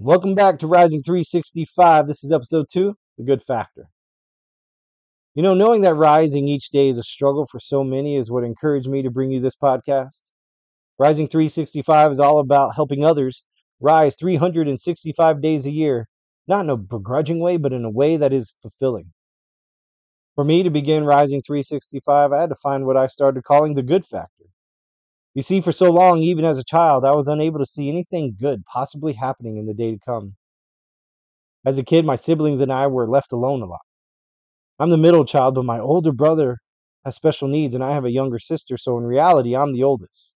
Welcome back to Rising 365. This is episode two The Good Factor. You know, knowing that rising each day is a struggle for so many is what encouraged me to bring you this podcast. Rising 365 is all about helping others rise 365 days a year, not in a begrudging way, but in a way that is fulfilling. For me to begin Rising 365, I had to find what I started calling the good factor. You see, for so long, even as a child, I was unable to see anything good possibly happening in the day to come. As a kid, my siblings and I were left alone a lot. I'm the middle child, but my older brother has special needs, and I have a younger sister, so in reality, I'm the oldest.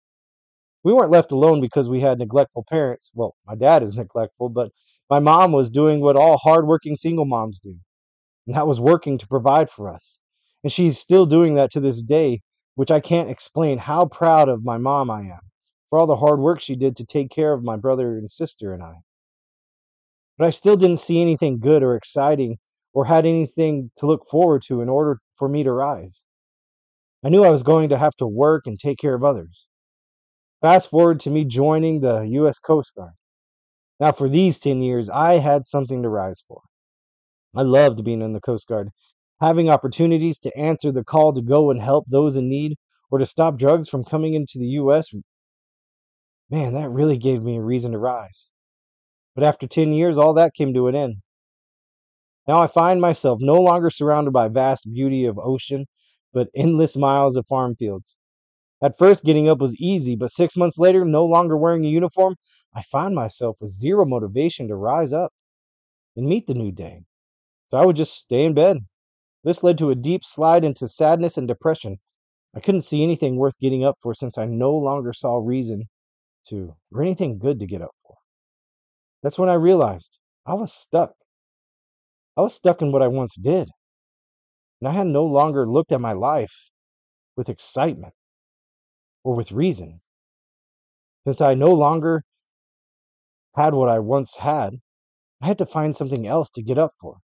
We weren't left alone because we had neglectful parents. Well, my dad is neglectful, but my mom was doing what all hardworking single moms do, and that was working to provide for us. And she's still doing that to this day, which I can't explain how proud of my mom I am for all the hard work she did to take care of my brother and sister and I. But I still didn't see anything good or exciting or had anything to look forward to in order for me to rise. I knew I was going to have to work and take care of others. Fast forward to me joining the U.S. Coast Guard. Now, for these 10 years, I had something to rise for. I loved being in the Coast Guard, having opportunities to answer the call to go and help those in need or to stop drugs from coming into the U.S. Man, that really gave me a reason to rise. But after 10 years, all that came to an end. Now I find myself no longer surrounded by vast beauty of ocean, but endless miles of farm fields. At first, getting up was easy, but six months later, no longer wearing a uniform, I find myself with zero motivation to rise up and meet the new day. So I would just stay in bed. This led to a deep slide into sadness and depression. I couldn't see anything worth getting up for since I no longer saw reason to or anything good to get up for. That's when I realized I was stuck. I was stuck in what I once did. And I had no longer looked at my life with excitement or with reason. Since I no longer had what I once had, I had to find something else to get up for.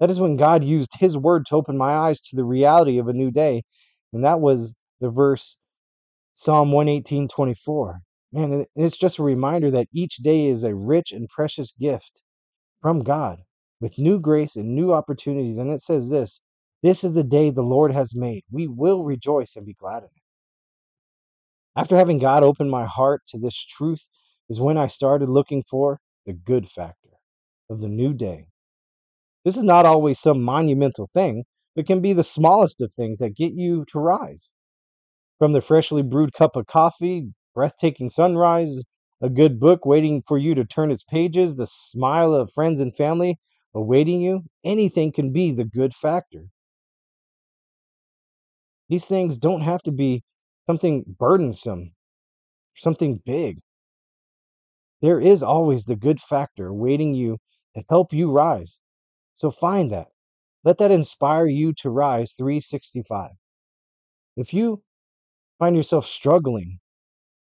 That is when God used His word to open my eyes to the reality of a new day. And that was the verse Psalm 118 24. Man, and it's just a reminder that each day is a rich and precious gift from God with new grace and new opportunities. And it says this This is the day the Lord has made. We will rejoice and be glad in it. After having God open my heart to this truth, is when I started looking for the good factor of the new day. This is not always some monumental thing, but can be the smallest of things that get you to rise. From the freshly brewed cup of coffee, breathtaking sunrise, a good book waiting for you to turn its pages, the smile of friends and family, awaiting you, anything can be the good factor. These things don't have to be something burdensome, something big. There is always the good factor awaiting you to help you rise. So find that. Let that inspire you to rise 365. If you find yourself struggling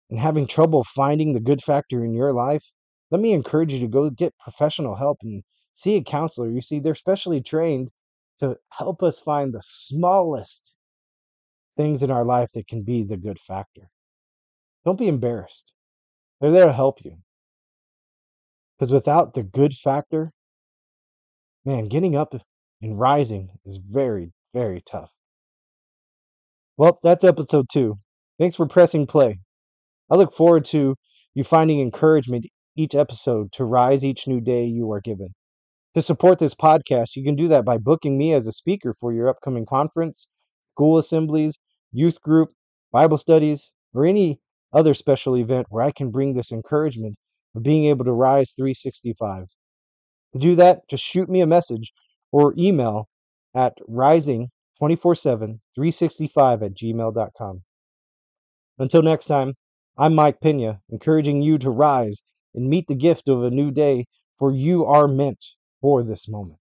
and having trouble finding the good factor in your life, let me encourage you to go get professional help and see a counselor. You see, they're specially trained to help us find the smallest things in our life that can be the good factor. Don't be embarrassed. They're there to help you. Because without the good factor, man, getting up and rising is very, very tough. Well, that's episode two. Thanks for pressing play. I look forward to you finding encouragement each episode to rise each new day you are given. To support this podcast, you can do that by booking me as a speaker for your upcoming conference, school assemblies, youth group, Bible studies, or any other special event where I can bring this encouragement of being able to rise 365. To do that, just shoot me a message or email at rising247 365 at gmail.com. Until next time, I'm Mike Pena, encouraging you to rise and meet the gift of a new day, for you are meant for this moment.